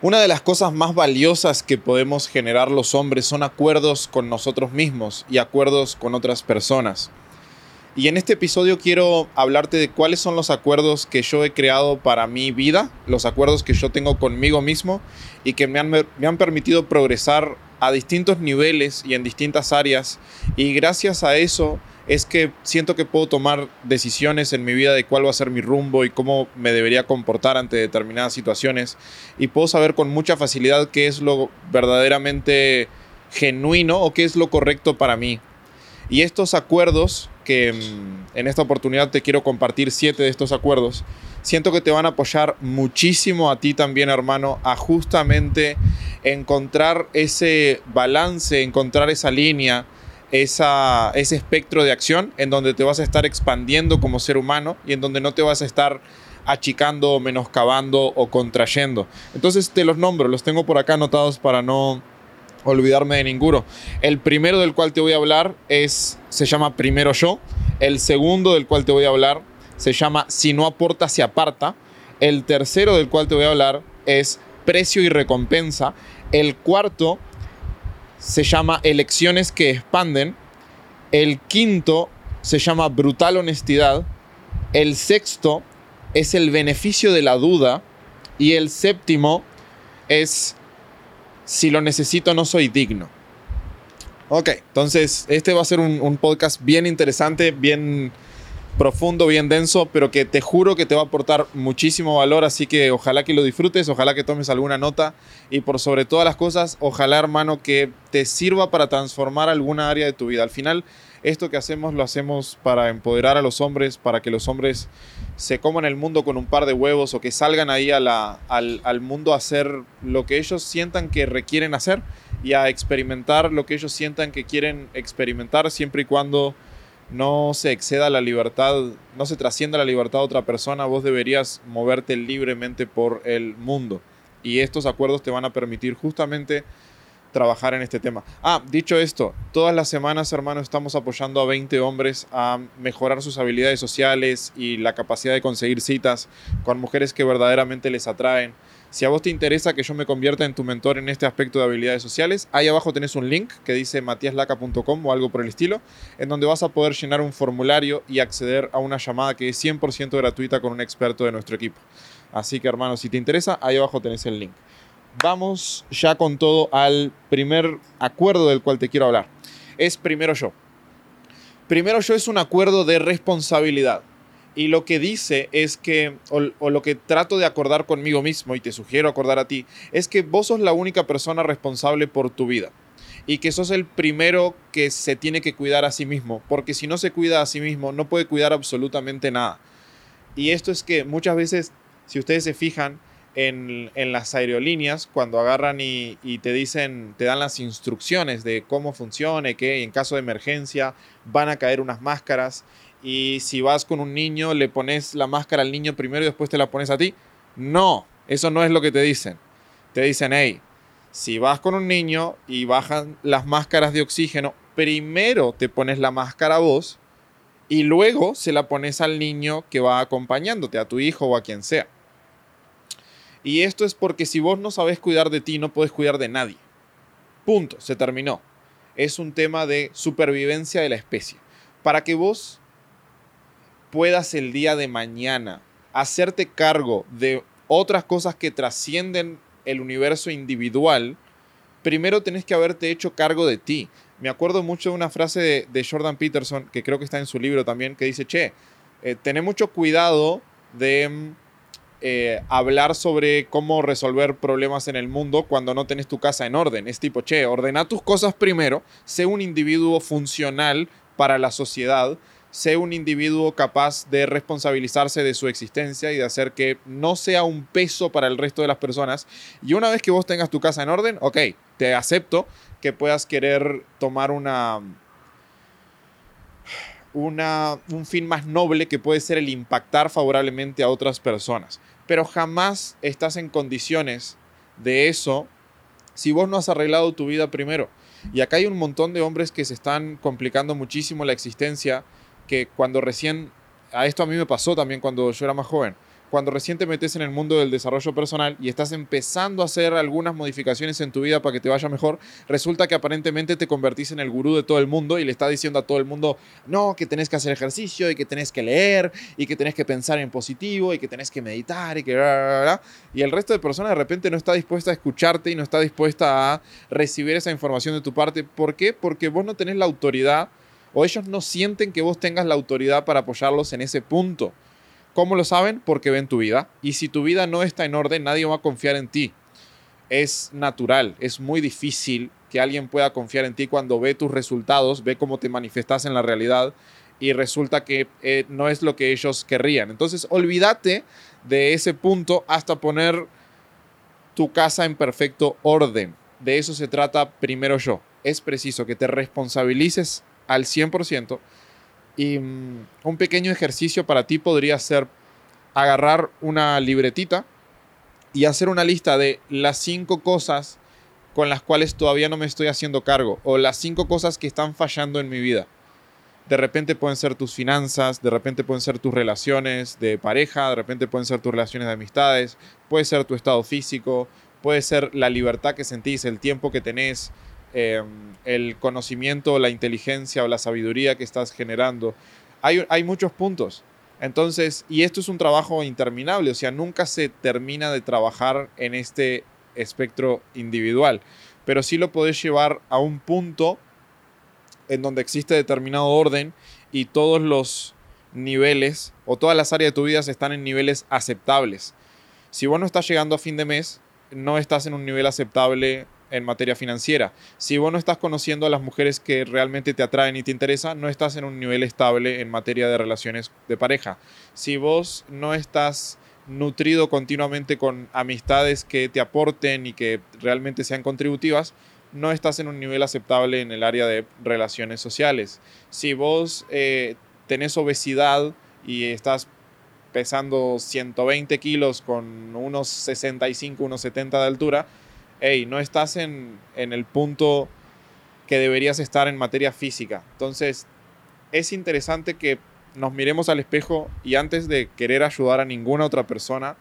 Una de las cosas más valiosas que podemos generar los hombres son acuerdos con nosotros mismos y acuerdos con otras personas. Y en este episodio quiero hablarte de cuáles son los acuerdos que yo he creado para mi vida, los acuerdos que yo tengo conmigo mismo y que me han, me han permitido progresar a distintos niveles y en distintas áreas. Y gracias a eso es que siento que puedo tomar decisiones en mi vida de cuál va a ser mi rumbo y cómo me debería comportar ante determinadas situaciones. Y puedo saber con mucha facilidad qué es lo verdaderamente genuino o qué es lo correcto para mí. Y estos acuerdos, que mm, en esta oportunidad te quiero compartir siete de estos acuerdos, siento que te van a apoyar muchísimo a ti también, hermano, a justamente encontrar ese balance, encontrar esa línea esa, ese espectro de acción en donde te vas a estar expandiendo como ser humano y en donde no te vas a estar achicando, menoscabando o contrayendo. Entonces te los nombro, los tengo por acá anotados para no olvidarme de ninguno. El primero del cual te voy a hablar es, se llama Primero Yo. El segundo del cual te voy a hablar se llama Si no aporta, se aparta. El tercero del cual te voy a hablar es Precio y recompensa. El cuarto se llama Elecciones que expanden. El quinto se llama Brutal honestidad. El sexto es el beneficio de la duda. Y el séptimo es si lo necesito no soy digno. Ok, entonces este va a ser un, un podcast bien interesante, bien profundo, bien denso, pero que te juro que te va a aportar muchísimo valor, así que ojalá que lo disfrutes, ojalá que tomes alguna nota y por sobre todas las cosas, ojalá hermano que te sirva para transformar alguna área de tu vida. Al final, esto que hacemos lo hacemos para empoderar a los hombres, para que los hombres se coman el mundo con un par de huevos o que salgan ahí a al, al mundo a hacer lo que ellos sientan que requieren hacer y a experimentar lo que ellos sientan que quieren experimentar siempre y cuando no se exceda la libertad, no se trascienda la libertad de otra persona, vos deberías moverte libremente por el mundo. Y estos acuerdos te van a permitir justamente trabajar en este tema. Ah, dicho esto, todas las semanas, hermano, estamos apoyando a 20 hombres a mejorar sus habilidades sociales y la capacidad de conseguir citas con mujeres que verdaderamente les atraen si a vos te interesa que yo me convierta en tu mentor en este aspecto de habilidades sociales, ahí abajo tenés un link que dice matiaslaca.com o algo por el estilo, en donde vas a poder llenar un formulario y acceder a una llamada que es 100% gratuita con un experto de nuestro equipo. Así que hermano, si te interesa, ahí abajo tenés el link. Vamos ya con todo al primer acuerdo del cual te quiero hablar. Es primero yo. Primero yo es un acuerdo de responsabilidad. Y lo que dice es que, o, lo que trato de acordar conmigo mismo, y te sugiero acordar a ti, es que vos sos la única persona responsable por tu vida. Y que sos el primero que se tiene que cuidar a sí mismo. Porque si no se cuida a sí mismo, no puede cuidar absolutamente nada. Y esto es que muchas veces, si ustedes se fijan, en, en, las aerolíneas cuando agarran y, te dicen, te dan las instrucciones de cómo funcione, que en caso de emergencia van a caer unas máscaras y si vas con un niño, le pones la máscara al niño primero y después te la pones a ti. No, eso no es lo que te dicen. Te dicen, hey, si vas con un niño y bajan las máscaras de oxígeno, primero te pones la máscara a vos y luego se la pones al niño que va acompañándote, a tu hijo o a quien sea. Y esto es porque si vos no sabes cuidar de ti, no puedes cuidar de nadie. Punto, se terminó. Es un tema de supervivencia de la especie. Para que vos puedas el día de mañana hacerte cargo de otras cosas que trascienden el universo individual, primero tenés que haberte hecho cargo de ti. Me acuerdo mucho de una frase de, Jordan Peterson, que creo que está en su libro también, que dice, che, eh, tené mucho cuidado de mm, eh, hablar sobre cómo resolver problemas en el mundo cuando no tenés tu casa en orden. Es tipo, che, ordena tus cosas primero, sé un individuo funcional para la sociedad sé un individuo capaz de responsabilizarse de su existencia y de hacer que no sea un peso para el resto de las personas. Y una vez que vos tengas tu casa en orden, ok, te acepto que puedas querer tomar una, una, un fin más noble que puede ser el impactar favorablemente a otras personas. Pero jamás estás en condiciones de eso si vos no has arreglado tu vida primero. Y acá hay un montón de hombres que se están complicando muchísimo la existencia que cuando recién, a esto a mí me pasó también cuando yo era más joven, cuando recién te metes en el mundo del desarrollo personal y estás empezando a hacer algunas modificaciones en tu vida para que te vaya mejor, resulta que aparentemente te convertís en el gurú de todo el mundo y le estás diciendo a todo el mundo, no, que tenés que hacer ejercicio y que tenés que leer y que tenés que pensar en positivo y que tenés que meditar y que... y el resto de personas de repente no está dispuesta a escucharte y no está dispuesta a recibir esa información de tu parte. ¿Por qué? Porque vos no tenés la autoridad o ellos no sienten que vos tengas la autoridad para apoyarlos en ese punto. ¿Cómo lo saben? Porque ven tu vida. Y si tu vida no está en orden, nadie va a confiar en ti. Es natural, es muy difícil que alguien pueda confiar en ti cuando ve tus resultados, ve cómo te manifestas en la realidad y resulta que eh, no es lo que ellos querrían. Entonces, olvídate de ese punto hasta poner tu casa en perfecto orden. De eso se trata primero yo. Es preciso que te responsabilices al 100% y mm, un pequeño ejercicio para ti podría ser agarrar una libretita y hacer una lista de las cinco cosas con las cuales todavía no me estoy haciendo cargo o las cinco cosas que están fallando en mi vida. De repente pueden ser tus finanzas, de repente pueden ser tus relaciones de pareja, de repente pueden ser tus relaciones de amistades, puede ser tu estado físico, puede ser la libertad que sentís, el tiempo que tenés, Em, el conocimiento, la inteligencia o la sabiduría que estás generando. Hay, hay muchos puntos. Entonces, y esto es un trabajo interminable, o sea, nunca se termina de trabajar en este espectro individual, pero sí lo podés llevar a un punto en donde existe determinado orden y todos los niveles o todas las áreas de tu vida están en niveles aceptables. Si vos no estás llegando a fin de mes, no estás en un nivel aceptable en materia financiera. Si vos no estás conociendo a las mujeres que realmente te atraen y te interesan, no estás en un nivel estable en materia de relaciones de pareja. Si vos no estás nutrido continuamente con amistades que te aporten y que realmente sean contributivas, no estás en un nivel aceptable en el área de relaciones sociales. Si vos eh, tenés obesidad y estás pesando 120 kilos con unos 65, unos 70 de altura, hey, no estás en, el punto que deberías estar en materia física. Entonces, es interesante que nos miremos al espejo y antes de querer ayudar a ninguna otra persona,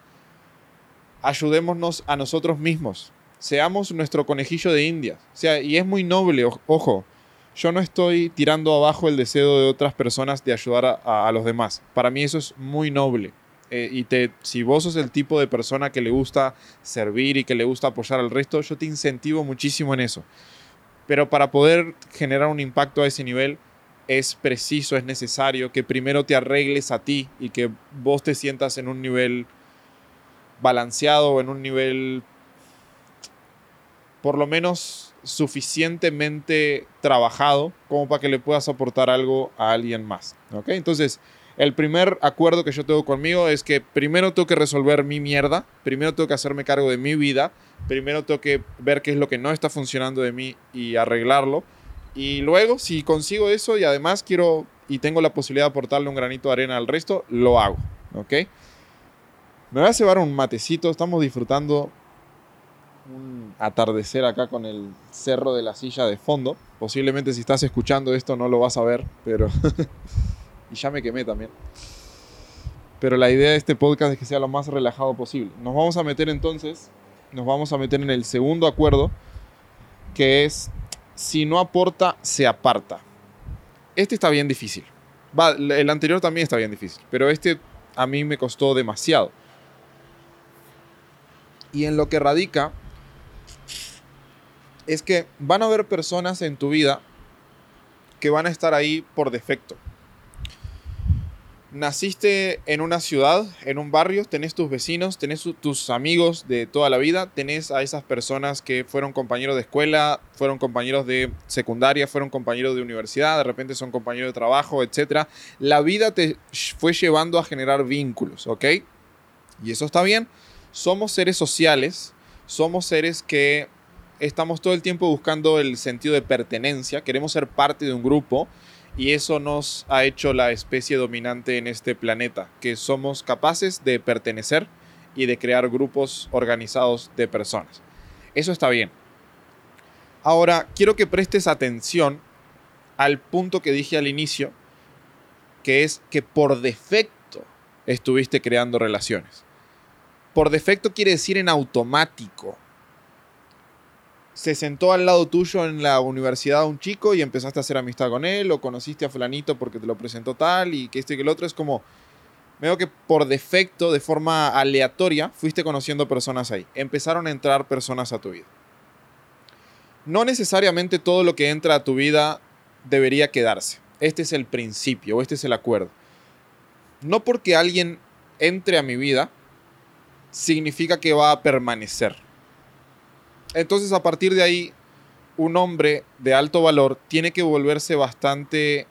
ayudémonos a nosotros mismos. Seamos nuestro conejillo de indias. O sea, y es muy noble, ojo. Yo no estoy tirando abajo el deseo de otras personas de ayudar a los demás. Para mí eso es muy noble. Eh, y te, si vos sos el tipo de persona que le gusta servir y que le gusta apoyar al resto, yo te incentivo muchísimo en eso. Pero para poder generar un impacto a ese nivel, es preciso, es necesario que primero te arregles a ti y que vos te sientas en un nivel balanceado en un nivel por lo menos suficientemente trabajado como para que le puedas aportar algo a alguien más. ¿ok? Entonces, el primer acuerdo que yo tengo conmigo es que primero tengo que resolver mi mierda, primero tengo que hacerme cargo de mi vida, primero tengo que ver qué es lo que no está funcionando de mí y arreglarlo. Y luego, si consigo eso y además quiero y tengo la posibilidad de aportarle un granito de arena al resto, lo hago. ¿Ok? Me voy a llevar un matecito, estamos disfrutando un atardecer acá con el cerro de la silla de fondo. Posiblemente si estás escuchando esto no lo vas a ver, pero Y ya me quemé también. Pero la idea de este podcast es que sea lo más relajado posible. Nos vamos a meter entonces, nos vamos a meter en el segundo acuerdo, que es, si no aporta, se aparta. Este está bien difícil. El anterior también está bien difícil, pero este a mí me costó demasiado. Y en lo que radica es que van a haber personas en tu vida que van a estar ahí por defecto naciste en una ciudad, en un barrio, tenés tus vecinos, tenés tus amigos de toda la vida, tenés a esas personas que fueron compañeros de escuela, fueron compañeros de secundaria, fueron compañeros de universidad, de repente son compañeros de trabajo, etc. La vida te fue llevando a generar vínculos, ¿ok? Y eso está bien. Somos seres sociales, somos seres que estamos todo el tiempo buscando el sentido de pertenencia, queremos ser parte de un grupo y eso nos ha hecho la especie dominante en este planeta, que somos capaces de pertenecer y de crear grupos organizados de personas. Eso está bien. Ahora, quiero que prestes atención al punto que dije al inicio, que es que por defecto estuviste creando relaciones. por defecto quiere decir en automático. Se sentó al lado tuyo en la universidad un chico y empezaste a hacer amistad con él, o conociste a fulanito porque te lo presentó tal, y que este y que el otro. Es como, veo que por defecto, de forma aleatoria, fuiste conociendo personas ahí. Empezaron a entrar personas a tu vida. No necesariamente todo lo que entra a tu vida debería quedarse. Este es el principio, este es el acuerdo. No porque alguien entre a mi vida, significa que va a permanecer. Entonces a partir de ahí, un hombre de alto valor tiene que volverse bastante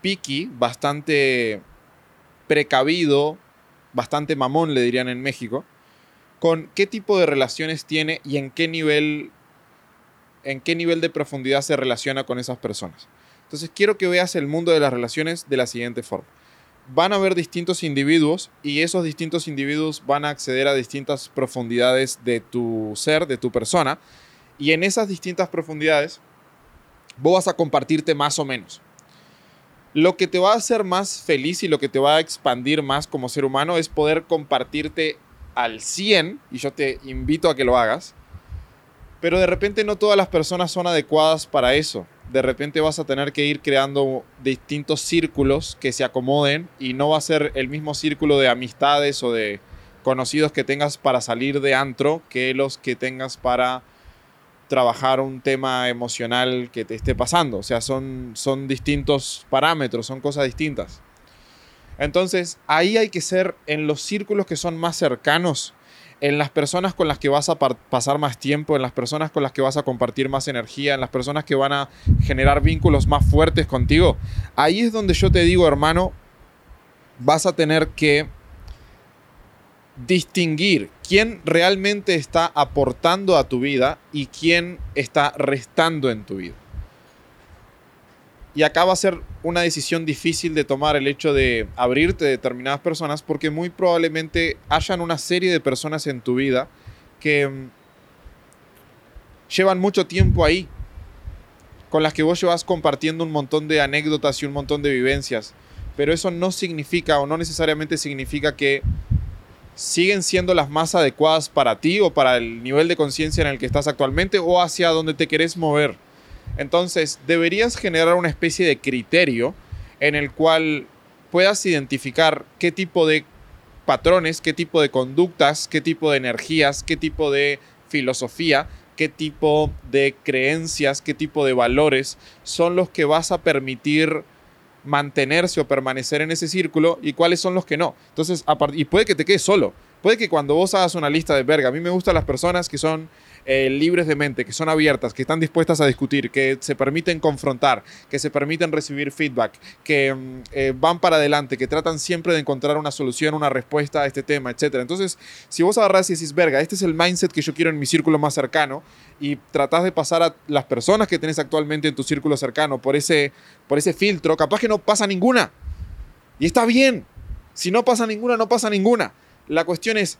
picky, bastante precavido, bastante mamón, le dirían en México, con qué tipo de relaciones tiene y en qué nivel en qué nivel de profundidad se relaciona con esas personas. Entonces quiero que veas el mundo de las relaciones de la siguiente forma van a haber distintos individuos y esos distintos individuos van a acceder a distintas profundidades de tu ser, de tu persona. Y en esas distintas profundidades, vos vas a compartirte más o menos. Lo que te va a hacer más feliz y lo que te va a expandir más como ser humano es poder compartirte al 100, y yo te invito a que lo hagas, pero de repente no todas las personas son adecuadas para eso de repente vas a tener que ir creando distintos círculos que se acomoden y no va a ser el mismo círculo de amistades o de conocidos que tengas para salir de antro que los que tengas para trabajar un tema emocional que te esté pasando. O sea, son, son distintos parámetros, son cosas distintas. Entonces, ahí hay que ser en los círculos que son más cercanos en las personas con las que vas a pasar más tiempo, en las personas con las que vas a compartir más energía, en las personas que van a generar vínculos más fuertes contigo, ahí es donde yo te digo, hermano, vas a tener que distinguir quién realmente está aportando a tu vida y quién está restando en tu vida. Y acá va a ser una decisión difícil de tomar el hecho de abrirte a determinadas personas porque muy probablemente hayan una serie de personas en tu vida que mm, llevan mucho tiempo ahí, con las que vos llevas compartiendo un montón de anécdotas y un montón de vivencias. Pero eso no significa o no necesariamente significa que siguen siendo las más adecuadas para ti o para el nivel de conciencia en el que estás actualmente o hacia donde te querés mover. Entonces, deberías generar una especie de criterio en el cual puedas identificar qué tipo de patrones, qué tipo de conductas, qué tipo de energías, qué tipo de filosofía, qué tipo de creencias, qué tipo de valores son los que vas a permitir mantenerse o permanecer en ese círculo y cuáles son los que no. Entonces, y puede que te quedes solo. Puede que cuando vos hagas una lista de verga, a mí me gustan las personas que son eh, libres de mente, que son abiertas, que están dispuestas a discutir, que se permiten confrontar, que se permiten recibir feedback, que mm, eh, van para adelante, que tratan siempre de encontrar una solución, una respuesta a este tema, etc. Entonces, si vos agarrás y decís, verga, este es el mindset que yo quiero en mi círculo más cercano, y tratás de pasar a las personas que tenés actualmente en tu círculo cercano por ese, por ese filtro, capaz que no pasa ninguna. Y está bien. Si no pasa ninguna, no pasa ninguna. La cuestión es,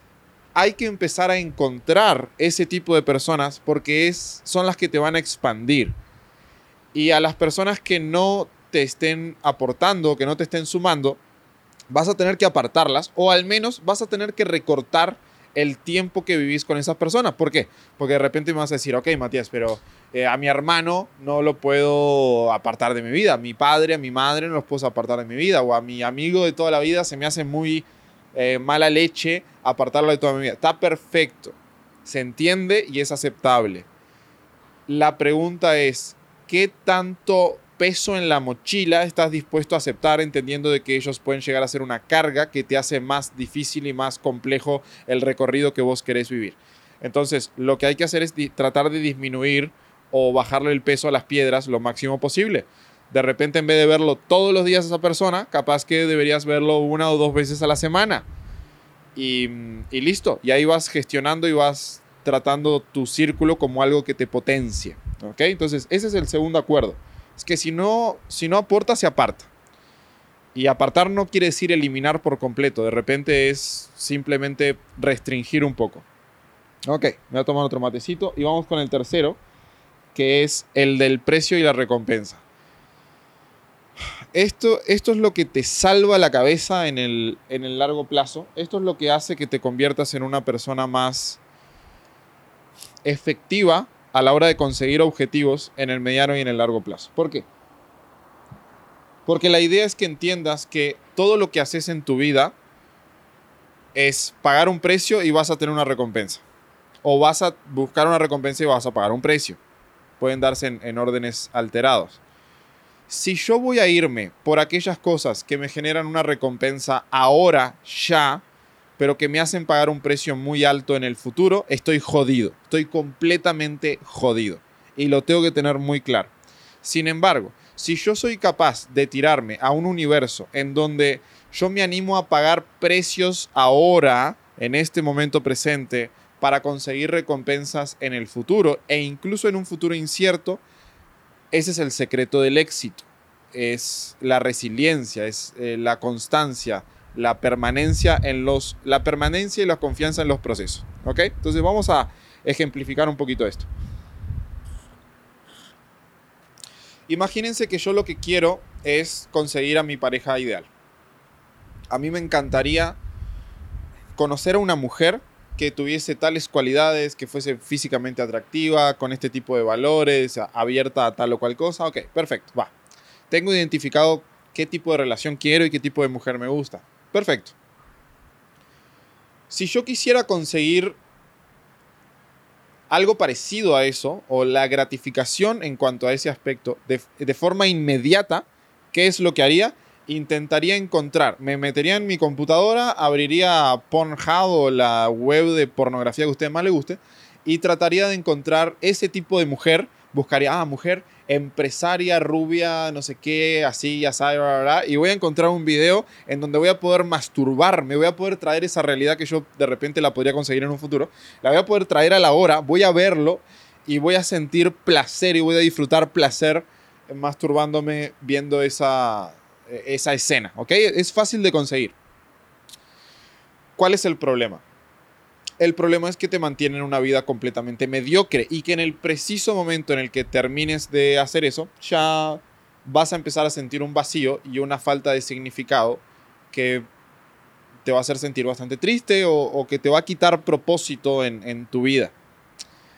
hay que empezar a encontrar ese tipo de personas porque es, son las que te van a expandir. Y a las personas que no te estén aportando, que no te estén sumando, vas a tener que apartarlas o al menos vas a tener que recortar el tiempo que vivís con esas personas. ¿Por qué? Porque de repente me vas a decir, ok, Matías, pero eh, a mi hermano no lo puedo apartar de mi vida, a mi padre, a mi madre no los puedo apartar de mi vida, o a mi amigo de toda la vida se me hace muy eh, mala leche apartarlo de toda mi vida. Está perfecto, se entiende y es aceptable. La pregunta es, ¿qué tanto peso en la mochila estás dispuesto a aceptar entendiendo de que ellos pueden llegar a ser una carga que te hace más difícil y más complejo el recorrido que vos querés vivir? Entonces, lo que hay que hacer es tratar de disminuir o bajarle el peso a las piedras lo máximo posible de repente en vez de verlo todos los días a esa persona, capaz que deberías verlo una o dos veces a la semana. Y, listo. Y ahí vas gestionando y vas tratando tu círculo como algo que te potencie. ¿Ok? Entonces, ese es el segundo acuerdo. Es que si no, si no aporta, se aparta. Y apartar no quiere decir eliminar por completo. De repente es simplemente restringir un poco. Ok, me voy a tomar otro matecito y vamos con el tercero, que es el del precio y la recompensa. Esto, esto es lo que te salva la cabeza en el, en el largo plazo. Esto es lo que hace que te conviertas en una persona más efectiva a la hora de conseguir objetivos en el mediano y en el largo plazo. ¿Por qué? Porque la idea es que entiendas que todo lo que haces en tu vida es pagar un precio y vas a tener una recompensa. O vas a buscar una recompensa y vas a pagar un precio. Pueden darse en, en órdenes alterados. Si yo voy a irme por aquellas cosas que me generan una recompensa ahora, ya, pero que me hacen pagar un precio muy alto en el futuro, estoy jodido. Estoy completamente jodido. Y lo tengo que tener muy claro. Sin embargo, si yo soy capaz de tirarme a un universo en donde yo me animo a pagar precios ahora, en este momento presente, para conseguir recompensas en el futuro e incluso en un futuro incierto, ese es el secreto del éxito. Es la resiliencia, es eh, la constancia, la permanencia en los la permanencia y la confianza en los procesos, ¿ok? Entonces vamos a ejemplificar un poquito esto. Imagínense que yo lo que quiero es conseguir a mi pareja ideal. A mí me encantaría conocer a una mujer que tuviese tales cualidades, que fuese físicamente atractiva, con este tipo de valores, abierta a tal o cual cosa. Ok, perfecto, va. Tengo identificado qué tipo de relación quiero y qué tipo de mujer me gusta. Perfecto. Si yo quisiera conseguir algo parecido a eso, o la gratificación en cuanto a ese aspecto, de, forma inmediata, ¿qué es lo que haría? Intentaría encontrar, me metería en mi computadora, abriría Pornhub o la web de pornografía que a usted más le guste, y trataría de encontrar ese tipo de mujer, buscaría, ah, mujer empresaria rubia, no sé qué, así, ya sabes, y voy a encontrar un video en donde voy a poder masturbarme, voy a poder traer esa realidad que yo de repente la podría conseguir en un futuro, la voy a poder traer a la hora, voy a verlo y voy a sentir placer y voy a disfrutar placer masturbándome viendo esa, esa escena, ¿ok? Es fácil de conseguir. ¿Cuál es el problema? El problema es que te mantienen una vida completamente mediocre y que en el preciso momento en el que termines de hacer eso, ya vas a empezar a sentir un vacío y una falta de significado que te va a hacer sentir bastante triste o, que te va a quitar propósito en, en tu vida.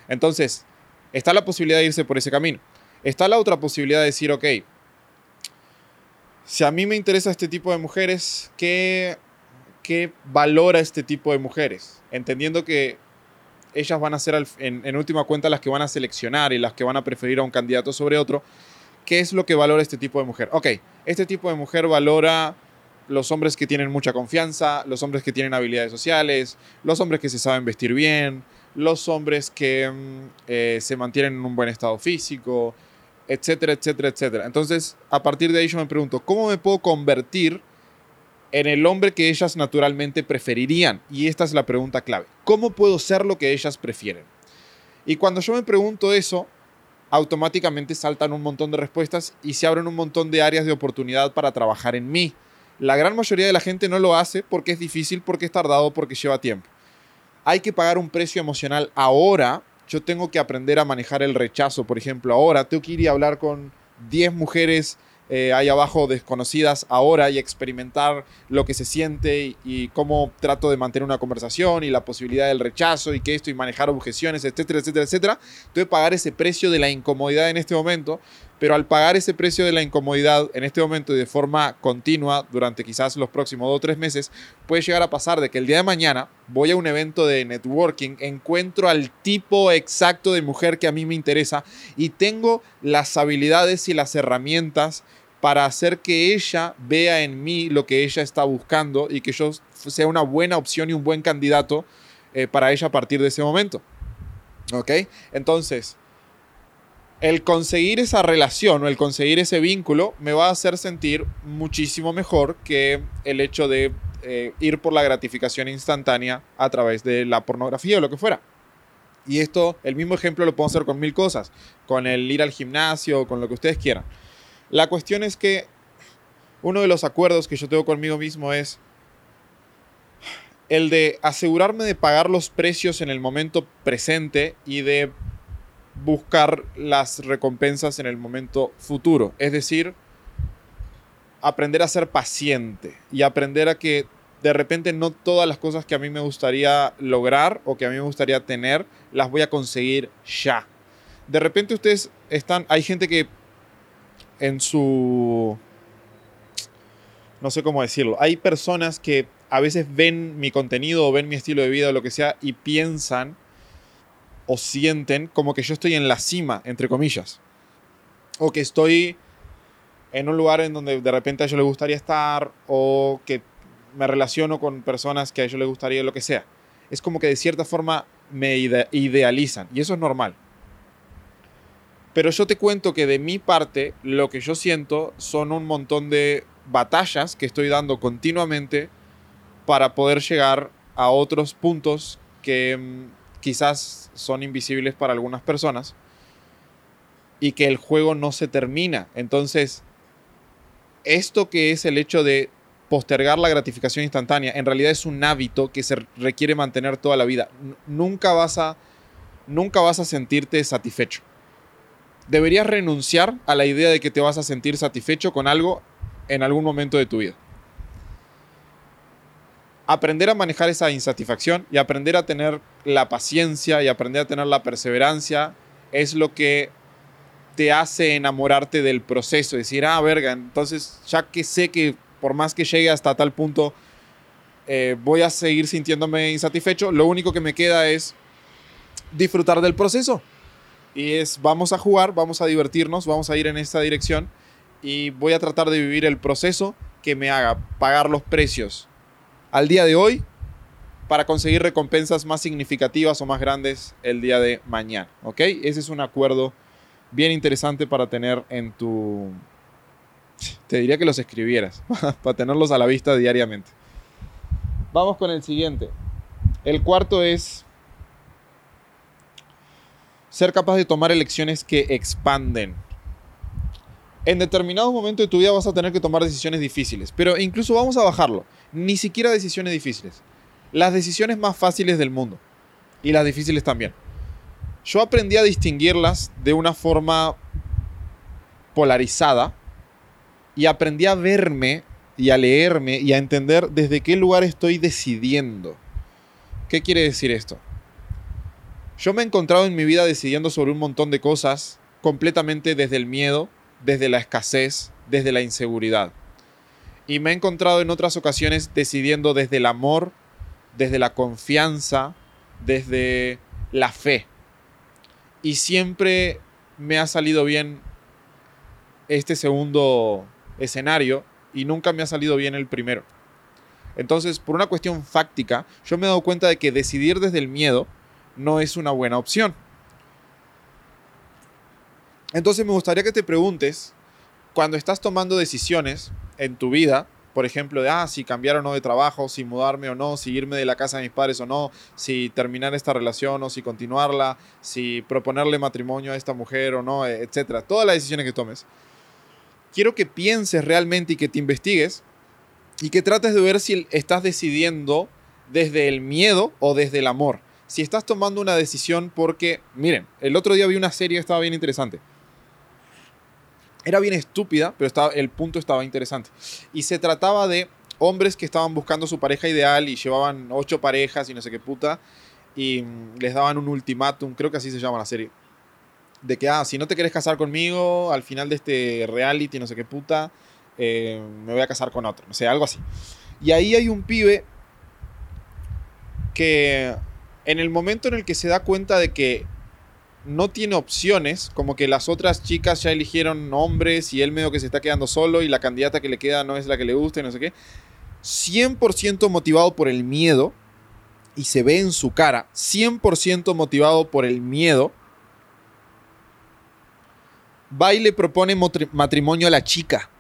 Entonces, está la posibilidad de irse por ese camino. Está la otra posibilidad de decir, ok, si a mí me interesa este tipo de mujeres, ¿qué que valora este tipo de mujeres, entendiendo que ellas van a ser en, última cuenta las que van a seleccionar y las que van a preferir a un candidato sobre otro. ¿Qué es lo que valora este tipo de mujer? Ok, este tipo de mujer valora los hombres que tienen mucha confianza, los hombres que tienen habilidades sociales, los hombres que se saben vestir bien, los hombres que mm, eh, se mantienen en un buen estado físico, etcétera, etcétera, etcétera. Entonces, a partir de ahí yo me pregunto, ¿cómo me puedo convertir en el hombre que ellas naturalmente preferirían? Y esta es la pregunta clave. ¿Cómo puedo ser lo que ellas prefieren? Y cuando yo me pregunto eso, automáticamente saltan un montón de respuestas y se abren un montón de áreas de oportunidad para trabajar en mí. La gran mayoría de la gente no lo hace porque es difícil, porque es tardado, porque lleva tiempo. Hay que pagar un precio emocional ahora. Yo tengo que aprender a manejar el rechazo, por ejemplo, ahora. Tengo que ir y hablar con 10 mujeres eh, ahí abajo desconocidas ahora y experimentar lo que se siente y, cómo trato de mantener una conversación y la posibilidad del rechazo y que esto y manejar objeciones, etcétera, etcétera, etcétera. Tengo que pagar ese precio de la incomodidad en este momento, pero al pagar ese precio de la incomodidad en este momento y de forma continua durante quizás los próximos dos o tres meses, puede llegar a pasar de que el día de mañana voy a un evento de networking, encuentro al tipo exacto de mujer que a mí me interesa y tengo las habilidades y las herramientas para hacer que ella vea en mí lo que ella está buscando y que yo sea una buena opción y un buen candidato eh, para ella a partir de ese momento. ¿Ok? Entonces, el conseguir esa relación o el conseguir ese vínculo me va a hacer sentir muchísimo mejor que el hecho de eh, ir por la gratificación instantánea a través de la pornografía o lo que fuera. Y esto, el mismo ejemplo lo puedo hacer con mil cosas, con el ir al gimnasio, con lo que ustedes quieran. La cuestión es que uno de los acuerdos que yo tengo conmigo mismo es el de asegurarme de pagar los precios en el momento presente y de buscar las recompensas en el momento futuro. Es decir, aprender a ser paciente y aprender a que de repente no todas las cosas que a mí me gustaría lograr o que a mí me gustaría tener las voy a conseguir ya. De repente ustedes están, hay gente que en su, no sé cómo decirlo, hay personas que a veces ven mi contenido o ven mi estilo de vida o lo que sea y piensan o sienten como que yo estoy en la cima, entre comillas. O que estoy en un lugar en donde de repente a ellos les gustaría estar o que me relaciono con personas que a ellos les gustaría lo que sea. Es como que de cierta forma me idealizan y eso es normal. Pero yo te cuento que de mi parte lo que yo siento son un montón de batallas que estoy dando continuamente para poder llegar a otros puntos que mm, quizás son invisibles para algunas personas y que el juego no se termina. Entonces, esto que es el hecho de postergar la gratificación instantánea, en realidad es un hábito que se requiere mantener toda la vida. nunca vas a, nunca vas a sentirte satisfecho. Deberías renunciar a la idea de que te vas a sentir satisfecho con algo en algún momento de tu vida. Aprender a manejar esa insatisfacción y aprender a tener la paciencia y aprender a tener la perseverancia es lo que te hace enamorarte del proceso. Decir, ah, verga, entonces ya que sé que por más que llegue hasta tal punto, eh, voy a seguir sintiéndome insatisfecho. Lo único que me queda es disfrutar del proceso. Y es, vamos a jugar, vamos a divertirnos, vamos a ir en esta dirección y voy a tratar de vivir el proceso que me haga pagar los precios al día de hoy para conseguir recompensas más significativas o más grandes el día de mañana. ¿Ok? Ese es un acuerdo bien interesante para tener en tu, te diría que los escribieras para tenerlos a la vista diariamente. Vamos con el siguiente. El cuarto es ser capaz de tomar elecciones que expanden. En determinado momento de tu vida vas a tener que tomar decisiones difíciles, pero incluso vamos a bajarlo. Ni siquiera decisiones difíciles. Las decisiones más fáciles del mundo. Y las difíciles también. Yo aprendí a distinguirlas de una forma polarizada y aprendí a verme y a leerme y a entender desde qué lugar estoy decidiendo. ¿Qué quiere decir esto? Yo me he encontrado en mi vida decidiendo sobre un montón de cosas completamente desde el miedo, desde la escasez, desde la inseguridad. Y me he encontrado en otras ocasiones decidiendo desde el amor, desde la confianza, desde la fe. Y siempre me ha salido bien este segundo escenario y nunca me ha salido bien el primero. Entonces, por una cuestión fáctica, yo me he dado cuenta de que decidir desde el miedo no es una buena opción. Entonces me gustaría que te preguntes, cuando estás tomando decisiones en tu vida, por ejemplo, de, ah, si cambiar o no de trabajo, si mudarme o no, si irme de la casa de mis padres o no, si terminar esta relación o si continuarla, si proponerle matrimonio a esta mujer o no, etcétera. Todas las decisiones que tomes quiero que pienses realmente y que te investigues y que trates de ver si estás decidiendo desde el miedo o desde el amor. Si estás tomando una decisión porque, miren, el otro día vi una serie que estaba bien interesante. Era bien estúpida, pero estaba, el punto estaba interesante. Y se trataba de hombres que estaban buscando su pareja ideal y llevaban ocho parejas y no sé qué puta. Y mm, les daban un ultimátum, creo que así se llama la serie de que, ah, si no te quieres casar conmigo, al final de este reality, no sé qué puta, eh, me voy a casar con otro, no sé, algo así. Y ahí hay un pibe que en el momento en el que se da cuenta de que no tiene opciones, como que las otras chicas ya eligieron hombres y él medio que se está quedando solo y la candidata que le queda no es la que le gusta y no sé qué, 100% motivado por el miedo, y se ve en su cara, 100% motivado por el miedo, va y le propone matrimonio a la chica.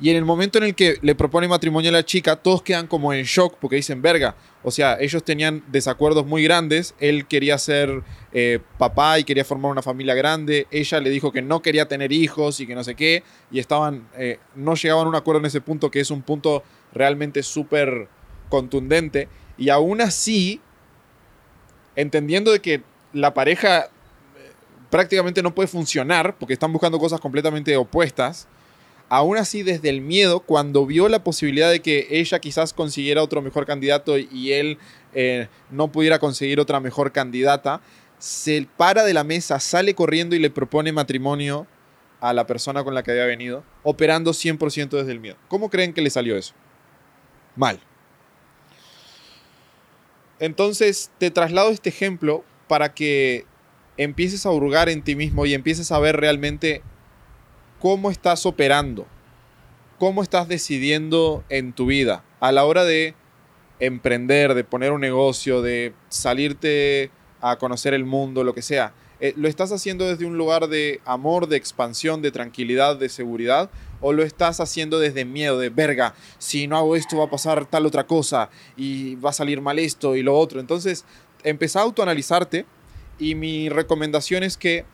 Y en el momento en el que le propone matrimonio a la chica, todos quedan como en shock porque dicen, verga, o sea, ellos tenían desacuerdos muy grandes, él quería ser eh, papá y quería formar una familia grande, ella le dijo que no quería tener hijos y que no sé qué, y estaban, eh, no llegaban a un acuerdo en ese punto que es un punto realmente súper contundente, y aún así, entendiendo de que la pareja prácticamente no puede funcionar porque están buscando cosas completamente opuestas, aún así desde el miedo, cuando vio la posibilidad de que ella quizás consiguiera otro mejor candidato y él eh, no pudiera conseguir otra mejor candidata, se para de la mesa, sale corriendo y le propone matrimonio a la persona con la que había venido, operando 100% desde el miedo. ¿Cómo creen que le salió eso? Mal. Entonces, te traslado este ejemplo para que empieces a hurgar en ti mismo y empieces a ver realmente cómo estás operando, cómo estás decidiendo en tu vida a la hora de emprender, de poner un negocio, de salirte a conocer el mundo, lo que sea. Eh, ¿Lo estás haciendo desde un lugar de amor, de expansión, de tranquilidad, de seguridad? ¿O lo estás haciendo desde miedo, de verga, si no hago esto va a pasar tal otra cosa y va a salir mal esto y lo otro? Entonces, empezá a autoanalizarte y mi recomendación es que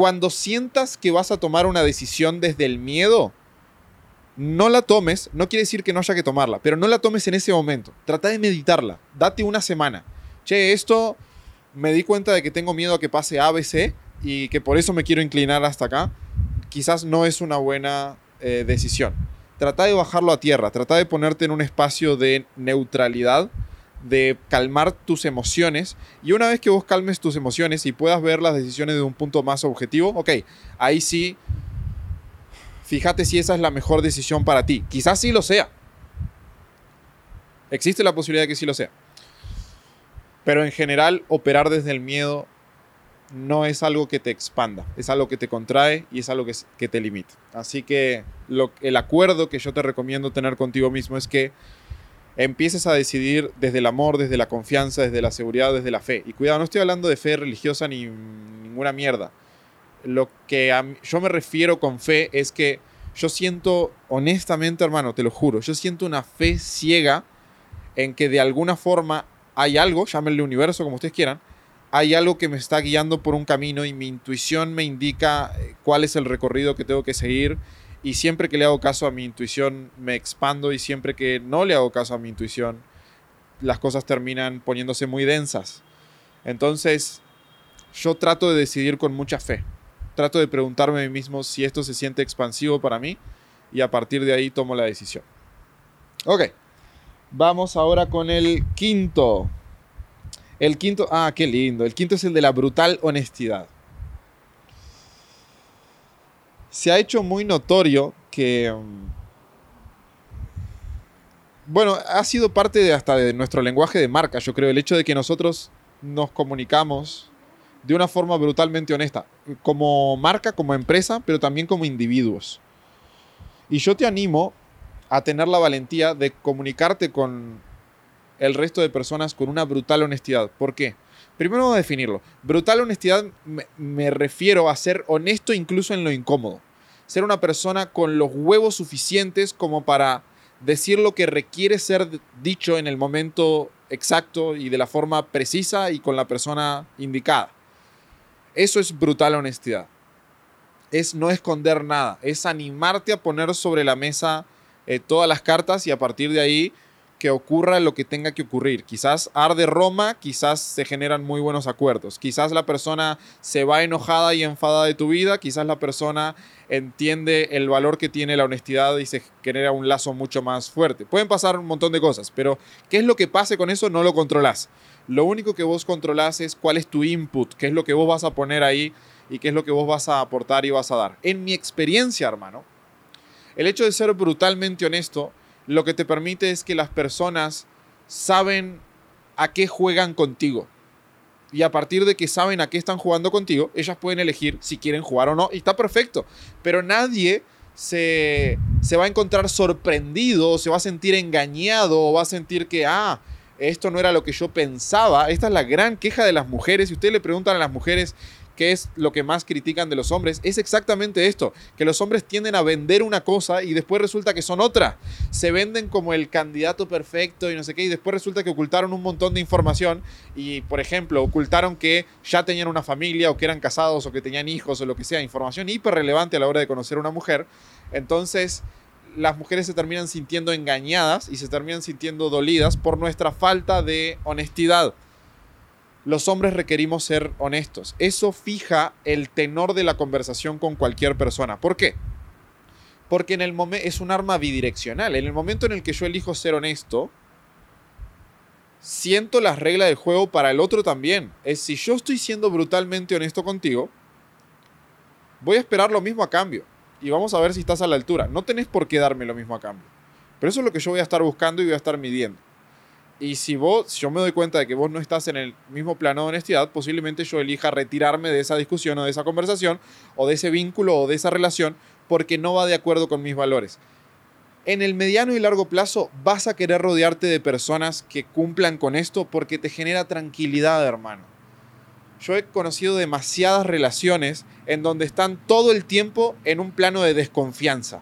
cuando sientas que vas a tomar una decisión desde el miedo, no la tomes, no quiere decir que no haya que tomarla, pero no la tomes en ese momento. Trata de meditarla, date una semana. Che, esto me di cuenta de que tengo miedo a que pase ABC y que por eso me quiero inclinar hasta acá. Quizás no es una buena eh, decisión. Trata de bajarlo a tierra, trata de ponerte en un espacio de neutralidad de calmar tus emociones y una vez que vos calmes tus emociones y puedas ver las decisiones de un punto más objetivo, ok, ahí sí, fíjate si esa es la mejor decisión para ti. Quizás sí lo sea. Existe la posibilidad de que sí lo sea. Pero en general, operar desde el miedo no es algo que te expanda, es algo que te contrae y es algo que, te limita. Así que el acuerdo que yo te recomiendo tener contigo mismo es que empieces a decidir desde el amor, desde la confianza, desde la seguridad, desde la fe. Y cuidado, no estoy hablando de fe religiosa ni ninguna mierda. Lo que yo me refiero con fe es que yo siento, honestamente hermano, te lo juro, yo siento una fe ciega en que de alguna forma hay algo, llámenle universo como ustedes quieran, hay algo que me está guiando por un camino y mi intuición me indica eh, cuál es el recorrido que tengo que seguir y siempre que le hago caso a mi intuición me expando y siempre que no le hago caso a mi intuición las cosas terminan poniéndose muy densas. Entonces yo trato de decidir con mucha fe. Trato de preguntarme a mí mismo si esto se siente expansivo para mí y a partir de ahí tomo la decisión. Ok, vamos ahora con el quinto. El quinto, ah, qué lindo. El quinto es el de la brutal honestidad se ha hecho muy notorio que... Mm, bueno, ha sido parte de hasta de nuestro lenguaje de marca, yo creo, el hecho de que nosotros nos comunicamos de una forma brutalmente honesta, como marca, como empresa, pero también como individuos. Y yo te animo a tener la valentía de comunicarte con el resto de personas con una brutal honestidad. ¿Por qué? Primero vamos a definirlo. Brutal honestidad me, refiero a ser honesto incluso en lo incómodo. Ser una persona con los huevos suficientes como para decir lo que requiere ser dicho en el momento exacto y de la forma precisa y con la persona indicada. Eso es brutal honestidad. Es no esconder nada, es animarte a poner sobre la mesa eh, todas las cartas y a partir de ahí que ocurra lo que tenga que ocurrir. Quizás arde Roma, quizás se generan muy buenos acuerdos. Quizás la persona se va enojada y enfadada de tu vida, quizás la persona entiende el valor que tiene la honestidad y se genera un lazo mucho más fuerte. Pueden pasar un montón de cosas, pero ¿qué es lo que pase con eso? No lo controlas. Lo único que vos controlás es cuál es tu input, qué es lo que vos vas a poner ahí y qué es lo que vos vas a aportar y vas a dar. En mi experiencia, hermano, el hecho de ser brutalmente honesto lo que te permite es que las personas saben a qué juegan contigo. Y a partir de que saben a qué están jugando contigo, ellas pueden elegir si quieren jugar o no. Y está perfecto. Pero nadie se, se va a encontrar sorprendido, se va a sentir engañado, o va a sentir que, ah, esto no era lo que yo pensaba. Esta es la gran queja de las mujeres. Si ustedes le preguntan a las mujeres qué es lo que más critican de los hombres, es exactamente esto, que los hombres tienden a vender una cosa y después resulta que son otra. Se venden como el candidato perfecto y no sé qué, y después resulta que ocultaron un montón de información y, por ejemplo, ocultaron que ya tenían una familia o que eran casados o que tenían hijos o lo que sea, información hiper relevante a la hora de conocer a una mujer. Entonces, las mujeres se terminan sintiendo engañadas y se terminan sintiendo dolidas por nuestra falta de honestidad los hombres requerimos ser honestos. Eso fija el tenor de la conversación con cualquier persona. ¿Por qué? Porque en el momento es un arma bidireccional. En el momento en el que yo elijo ser honesto, siento las reglas del juego para el otro también. Es si yo estoy siendo brutalmente honesto contigo, voy a esperar lo mismo a cambio. Y vamos a ver si estás a la altura. No tenés por qué darme lo mismo a cambio. Pero eso es lo que yo voy a estar buscando y voy a estar midiendo. Y si vos, si yo me doy cuenta de que vos no estás en el mismo plano de honestidad, posiblemente yo elija retirarme de esa discusión o de esa conversación o de ese vínculo o de esa relación porque no va de acuerdo con mis valores. En el mediano y largo plazo vas a querer rodearte de personas que cumplan con esto porque te genera tranquilidad, hermano. Yo he conocido demasiadas relaciones en donde están todo el tiempo en un plano de desconfianza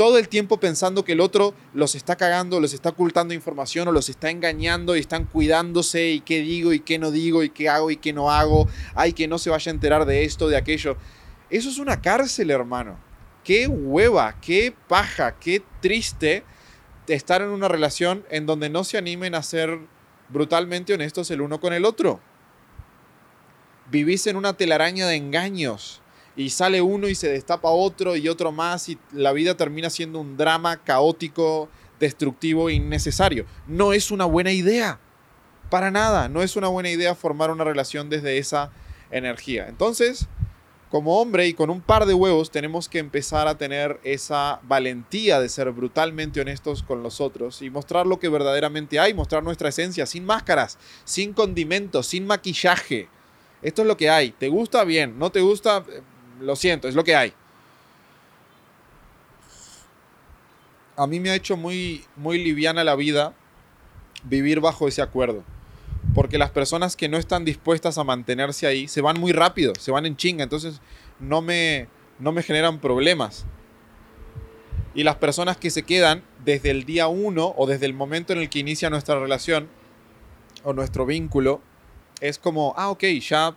todo el tiempo pensando que el otro los está cagando, los está ocultando información o los está engañando y están cuidándose y qué digo y qué no digo y qué hago y qué no hago, ay, que no se vaya a enterar de esto, de aquello. Eso es una cárcel, hermano. Qué hueva, qué paja, qué triste estar en una relación en donde no se animen a ser brutalmente honestos el uno con el otro. Vivís en una telaraña de engaños y sale uno y se destapa otro y otro más y la vida termina siendo un drama caótico, destructivo, innecesario. No es una buena idea. Para nada, no es una buena idea formar una relación desde esa energía. Entonces, como hombre y con un par de huevos tenemos que empezar a tener esa valentía de ser brutalmente honestos con los otros y mostrar lo que verdaderamente hay, mostrar nuestra esencia sin máscaras, sin condimentos, sin maquillaje. Esto es lo que hay. ¿Te gusta? Bien. ¿No te gusta? Lo siento, es lo que hay. A mí me ha hecho muy, muy liviana la vida vivir bajo ese acuerdo. Porque las personas que no están dispuestas a mantenerse ahí se van muy rápido, se van en chinga, entonces no me, no me generan problemas. Y las personas que se quedan desde el día uno o desde el momento en el que inicia nuestra relación o nuestro vínculo, es como, ah, ok, ya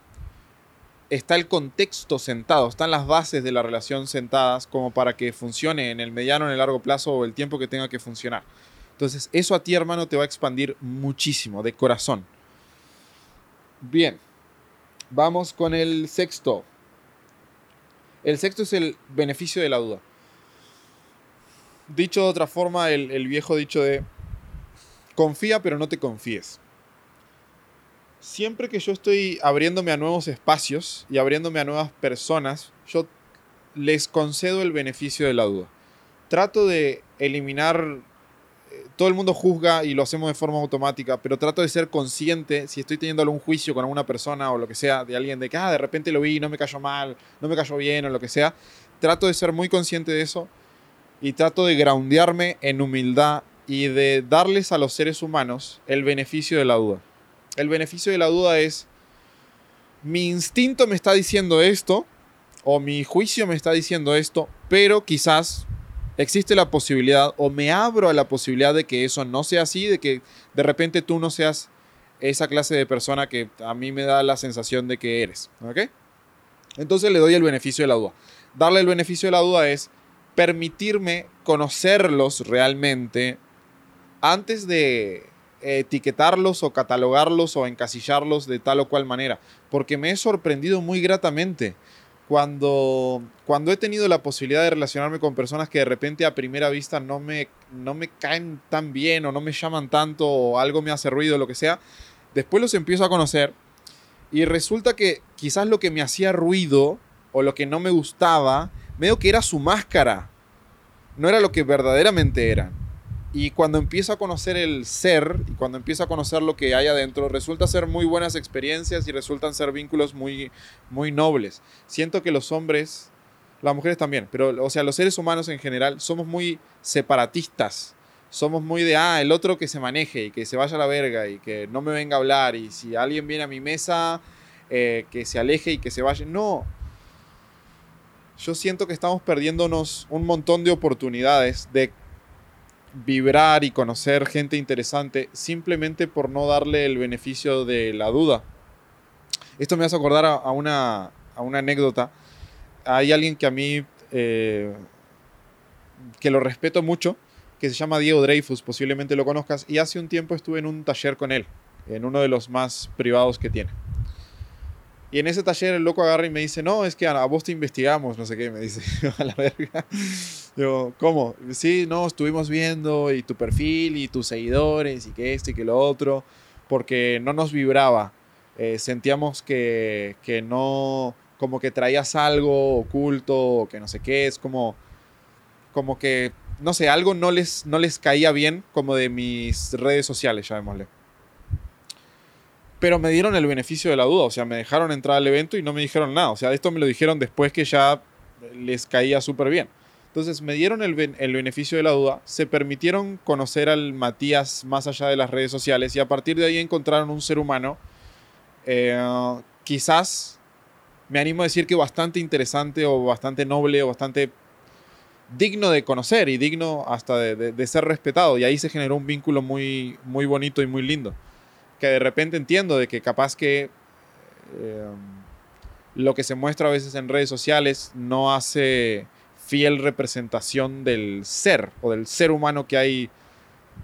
está el contexto sentado, están las bases de la relación sentadas como para que funcione en el mediano, en el largo plazo o el tiempo que tenga que funcionar. Entonces, eso a ti, hermano, te va a expandir muchísimo, de corazón. Bien, vamos con el sexto. El sexto es el beneficio de la duda. Dicho de otra forma, el, el viejo dicho de confía pero no te confíes siempre que yo estoy abriéndome a nuevos espacios y abriéndome a nuevas personas, yo les concedo el beneficio de la duda. Trato de eliminar, eh, todo el mundo juzga y lo hacemos de forma automática, pero trato de ser consciente si estoy teniendo algún juicio con alguna persona o lo que sea, de alguien de que, ah, de repente lo vi, no me cayó mal, no me cayó bien o lo que sea. Trato de ser muy consciente de eso y trato de groundearme en humildad y de darles a los seres humanos el beneficio de la duda el beneficio de la duda es, mi instinto me está diciendo esto, o mi juicio me está diciendo esto, pero quizás existe la posibilidad, o me abro a la posibilidad de que eso no sea así, de que de repente tú no seas esa clase de persona que a mí me da la sensación de que eres. ¿Ok? Entonces le doy el beneficio de la duda. Darle el beneficio de la duda es permitirme conocerlos realmente antes de etiquetarlos o catalogarlos o encasillarlos de tal o cual manera, porque me he sorprendido muy gratamente cuando, cuando he tenido la posibilidad de relacionarme con personas que de repente a primera vista no me, no me caen tan bien o no me llaman tanto o algo me hace ruido, lo que sea, después los empiezo a conocer y resulta que quizás lo que me hacía ruido o lo que no me gustaba, veo que era su máscara, no era lo que verdaderamente eran. Y cuando empiezo a conocer el ser y cuando empiezo a conocer lo que hay adentro, resulta ser muy buenas experiencias y resultan ser vínculos muy, muy nobles. Siento que los hombres, las mujeres también, pero o sea, los seres humanos en general somos muy separatistas. Somos muy de, ah, el otro que se maneje y que se vaya a la verga y que no me venga a hablar. Y si alguien viene a mi mesa, eh, que se aleje y que se vaya. No, yo siento que estamos perdiéndonos un montón de oportunidades de vibrar y conocer gente interesante simplemente por no darle el beneficio de la duda. Esto me hace acordar a, una, a una, anécdota. Hay alguien que a mí, eh, que lo respeto mucho, que se llama Diego Dreyfus, posiblemente lo conozcas, y hace un tiempo estuve en un taller con él, en uno de los más privados que tiene. Y en ese taller el loco agarra y me dice, no, es que a vos te investigamos, no sé qué, me dice, a la verga. Digo, ¿cómo? Sí, no, estuvimos viendo y tu perfil y tus seguidores y que esto y que lo otro, porque no nos vibraba. Eh, sentíamos que, que no, como que traías algo oculto o que no sé qué, es como, como que, no sé, algo no les, no les caía bien como de mis redes sociales, llamémosle. Pero me dieron el beneficio de la duda, o sea, me dejaron entrar al evento y no me dijeron nada, o sea, esto me lo dijeron después que ya les caía súper bien. Entonces me dieron el, el, beneficio de la duda, se permitieron conocer al Matías más allá de las redes sociales y a partir de ahí encontraron un ser humano, eh, quizás me animo a decir que bastante interesante o bastante noble o bastante digno de conocer y digno hasta de, ser respetado. Y ahí se generó un vínculo muy, muy bonito y muy lindo. Que de repente entiendo de que capaz que eh, lo que se muestra a veces en redes sociales no hace fiel representación del ser o del ser humano que hay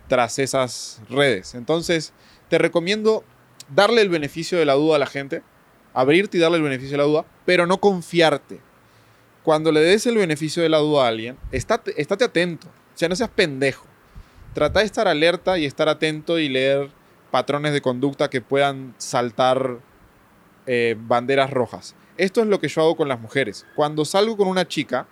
tras esas redes. Entonces, te recomiendo darle el beneficio de la duda a la gente abrirte y darle el beneficio de la duda, pero no confiarte. Cuando le des el beneficio de la duda a alguien, estate, atento, o sea, no seas pendejo. Trata de estar alerta y estar atento y leer patrones de conducta que puedan saltar eh, banderas rojas. Esto es lo que yo hago con las mujeres. Cuando salgo con una chica,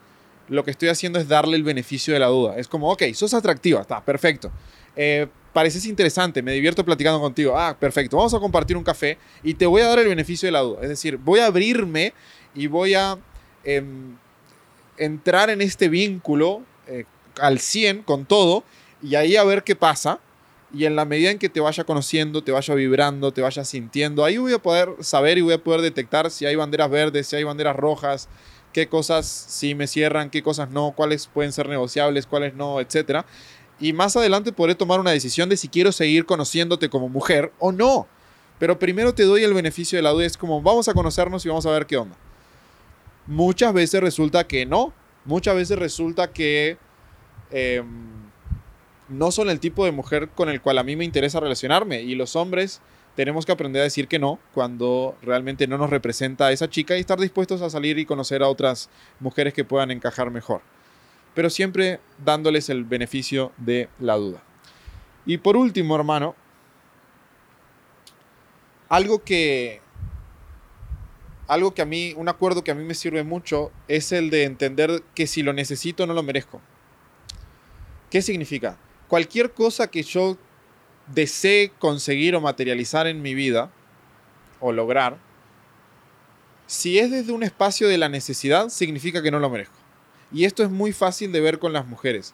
lo que estoy haciendo es darle el beneficio de la duda. Es como, ok, sos atractiva, está, perfecto. Eh, pareces interesante, me divierto platicando contigo. Ah, perfecto, vamos a compartir un café y te voy a dar el beneficio de la duda. Es decir, voy a abrirme y voy a em, entrar en este vínculo eh, al 100 con todo y ahí a ver qué pasa. Y en la medida en que te vaya conociendo, te vaya vibrando, te vaya sintiendo, ahí voy a poder saber y voy a poder detectar si hay banderas verdes, si hay banderas rojas, qué cosas sí me cierran, qué cosas no, cuáles pueden ser negociables, cuáles no, etcétera y más adelante podré tomar una decisión de si quiero seguir conociéndote como mujer o no. Pero primero te doy el beneficio de la duda, es como vamos a conocernos y vamos a ver qué onda. Muchas veces resulta que no, muchas veces resulta que em, no son el tipo de mujer con el cual a mí me interesa relacionarme y los hombres tenemos que aprender a decir que no cuando realmente no nos representa a esa chica y estar dispuestos a salir y conocer a otras mujeres que puedan encajar mejor pero siempre dándoles el beneficio de la duda. Y por último, hermano, algo que algo que a mí, un acuerdo que a mí me sirve mucho es el de entender que si lo necesito no lo merezco. ¿Qué significa? Cualquier cosa que yo desee conseguir o materializar en mi vida o lograr, si es desde un espacio de la necesidad, significa que no lo merezco. Y esto es muy fácil de ver con las mujeres.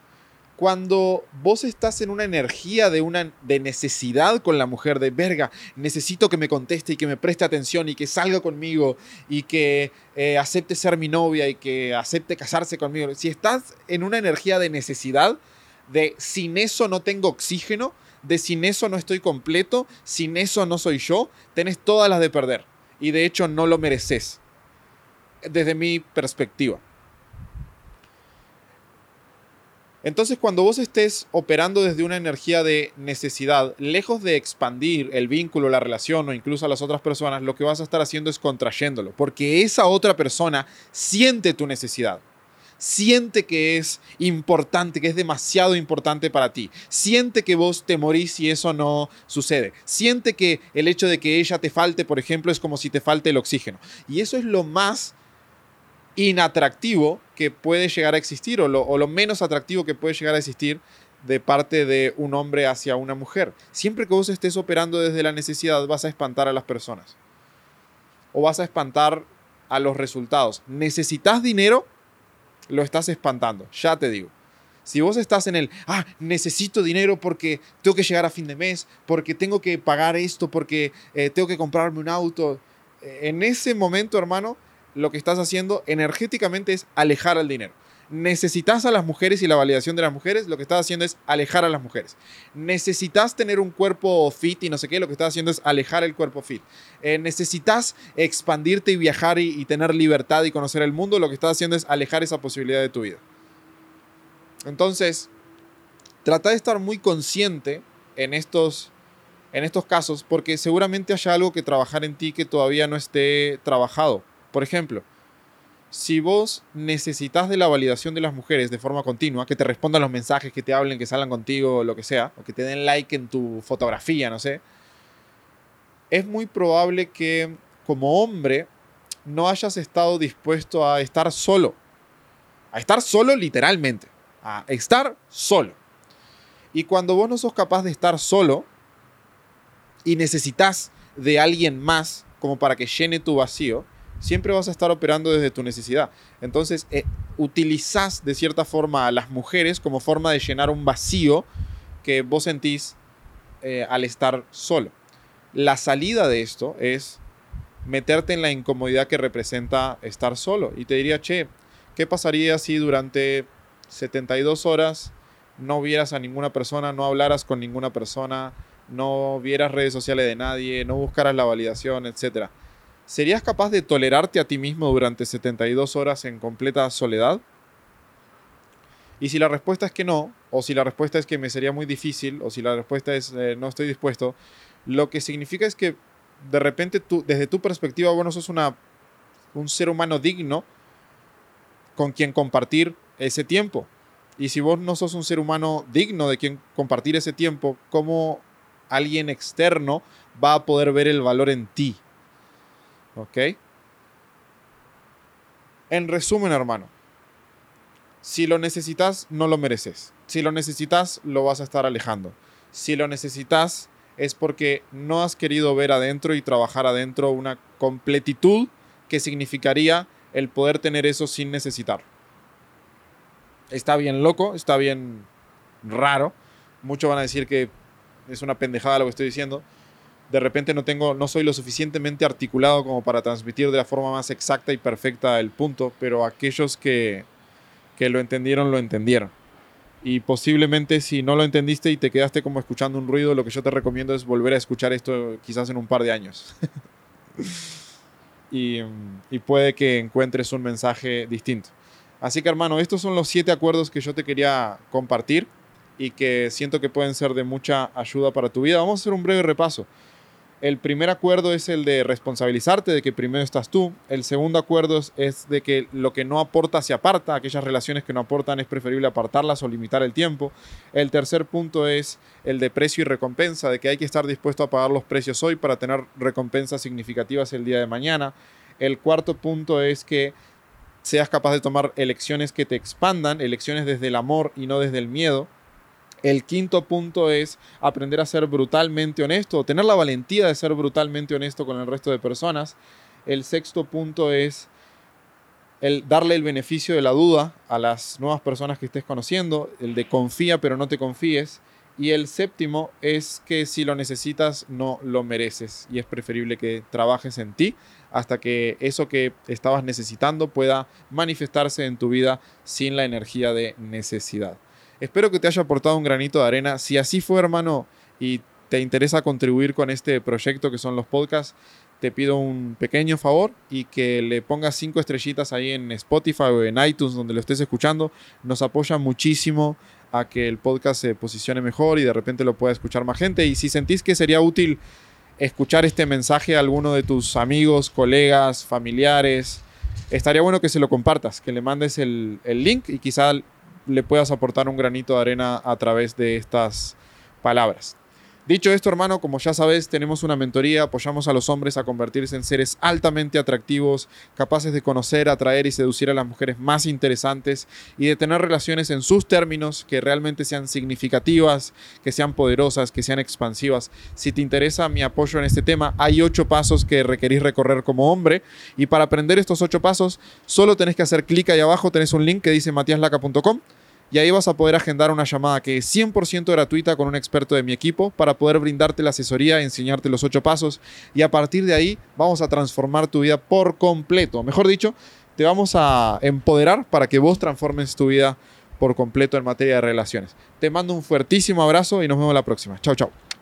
Cuando vos estás en una energía de, una, de necesidad con la mujer, de verga, necesito que me conteste y que me preste atención y que salga conmigo y que eh, acepte ser mi novia y que acepte casarse conmigo. Si estás en una energía de necesidad, de sin eso no tengo oxígeno, de sin eso no estoy completo, sin eso no soy yo, tenés todas las de perder. Y de hecho no lo mereces, desde mi perspectiva. Entonces, cuando vos estés operando desde una energía de necesidad, lejos de expandir el vínculo, la relación o incluso a las otras personas, lo que vas a estar haciendo es contrayéndolo, porque esa otra persona siente tu necesidad. Siente que es importante, que es demasiado importante para ti. Siente que vos te morís si eso no sucede. Siente que el hecho de que ella te falte, por ejemplo, es como si te falte el oxígeno. Y eso es lo más inatractivo que puede llegar a existir o lo, menos atractivo que puede llegar a existir de parte de un hombre hacia una mujer. Siempre que vos estés operando desde la necesidad vas a espantar a las personas o vas a espantar a los resultados. ¿Necesitas dinero? Lo estás espantando, ya te digo. Si vos estás en el, ah, necesito dinero porque tengo que llegar a fin de mes, porque tengo que pagar esto, porque eh, tengo que comprarme un auto, eh, en ese momento, hermano, lo que estás haciendo energéticamente es alejar al dinero. Necesitas a las mujeres y la validación de las mujeres, lo que estás haciendo es alejar a las mujeres. Necesitas tener un cuerpo fit y no sé qué, lo que estás haciendo es alejar el cuerpo fit. Eh, necesitas expandirte y viajar y, y tener libertad y conocer el mundo, lo que estás haciendo es alejar esa posibilidad de tu vida. Entonces, trata de estar muy consciente en estos, en estos casos, porque seguramente haya algo que trabajar en ti que todavía no esté trabajado. Por ejemplo, si vos necesitas de la validación de las mujeres de forma continua, que te respondan los mensajes, que te hablen, que salgan contigo, lo que sea, o que te den like en tu fotografía, no sé, es muy probable que como hombre no hayas estado dispuesto a estar solo. A estar solo literalmente. A estar solo. Y cuando vos no sos capaz de estar solo y necesitas de alguien más como para que llene tu vacío, siempre vas a estar operando desde tu necesidad. Entonces, eh, utilizás de cierta forma a las mujeres como forma de llenar un vacío que vos sentís eh, al estar solo. La salida de esto es meterte en la incomodidad que representa estar solo. Y te diría, che, ¿qué pasaría si durante 72 horas no vieras a ninguna persona, no hablaras con ninguna persona, no vieras redes sociales de nadie, no buscaras la validación, etcétera? ¿Serías capaz de tolerarte a ti mismo durante 72 horas en completa soledad? Y si la respuesta es que no, o si la respuesta es que me sería muy difícil, o si la respuesta es eh, no estoy dispuesto, lo que significa es que de repente tú, desde tu perspectiva, bueno, sos una, un ser humano digno con quien compartir ese tiempo. Y si vos no sos un ser humano digno de quien compartir ese tiempo, ¿cómo alguien externo va a poder ver el valor en ti? En resumen, hermano, si lo necesitas, no lo mereces. Si lo necesitas, lo vas a estar alejando. Si lo necesitas, es porque no has querido ver adentro y trabajar adentro una completitud que significaría el poder tener eso sin necesitar. Está bien loco, está bien raro. Muchos van a decir que es una pendejada lo que estoy diciendo, de repente no tengo, no soy lo suficientemente articulado como para transmitir de la forma más exacta y perfecta el punto, pero aquellos que, que lo entendieron, lo entendieron. Y posiblemente si no lo entendiste y te quedaste como escuchando un ruido, lo que yo te recomiendo es volver a escuchar esto quizás en un par de años. y, y puede que encuentres un mensaje distinto. Así que hermano, estos son los siete acuerdos que yo te quería compartir y que siento que pueden ser de mucha ayuda para tu vida. Vamos a hacer un breve repaso. El primer acuerdo es el de responsabilizarte de que primero estás tú. El segundo acuerdo es, de que lo que no aporta se aparta. Aquellas relaciones que no aportan es preferible apartarlas o limitar el tiempo. El tercer punto es el de precio y recompensa, de que hay que estar dispuesto a pagar los precios hoy para tener recompensas significativas el día de mañana. El cuarto punto es que seas capaz de tomar elecciones que te expandan, elecciones desde el amor y no desde el miedo. El quinto punto es aprender a ser brutalmente honesto, tener la valentía de ser brutalmente honesto con el resto de personas. El sexto punto es el darle el beneficio de la duda a las nuevas personas que estés conociendo, el de confía pero no te confíes. Y el séptimo es que si lo necesitas no lo mereces y es preferible que trabajes en ti hasta que eso que estabas necesitando pueda manifestarse en tu vida sin la energía de necesidad. Espero que te haya aportado un granito de arena. Si así fue, hermano, y te interesa contribuir con este proyecto que son los podcasts, te pido un pequeño favor y que le pongas cinco estrellitas ahí en Spotify o en iTunes donde lo estés escuchando. Nos apoya muchísimo a que el podcast se posicione mejor y de repente lo pueda escuchar más gente. Y si sentís que sería útil escuchar este mensaje a alguno de tus amigos, colegas, familiares, estaría bueno que se lo compartas, que le mandes el, el link y quizá le puedas aportar un granito de arena a través de estas palabras. Dicho esto, hermano, como ya sabes, tenemos una mentoría, apoyamos a los hombres a convertirse en seres altamente atractivos, capaces de conocer, atraer y seducir a las mujeres más interesantes y de tener relaciones en sus términos que realmente sean significativas, que sean poderosas, que sean expansivas. Si te interesa mi apoyo en este tema, hay ocho pasos que requerís recorrer como hombre y para aprender estos ocho pasos, solo tenés que hacer clic ahí abajo, tenés un link que dice matiaslaca.com y ahí vas a poder agendar una llamada que es 100% gratuita con un experto de mi equipo para poder brindarte la asesoría, enseñarte los ocho pasos y a partir de ahí vamos a transformar tu vida por completo. Mejor dicho, te vamos a empoderar para que vos transformes tu vida por completo en materia de relaciones. Te mando un fuertísimo abrazo y nos vemos la próxima. Chao, chao.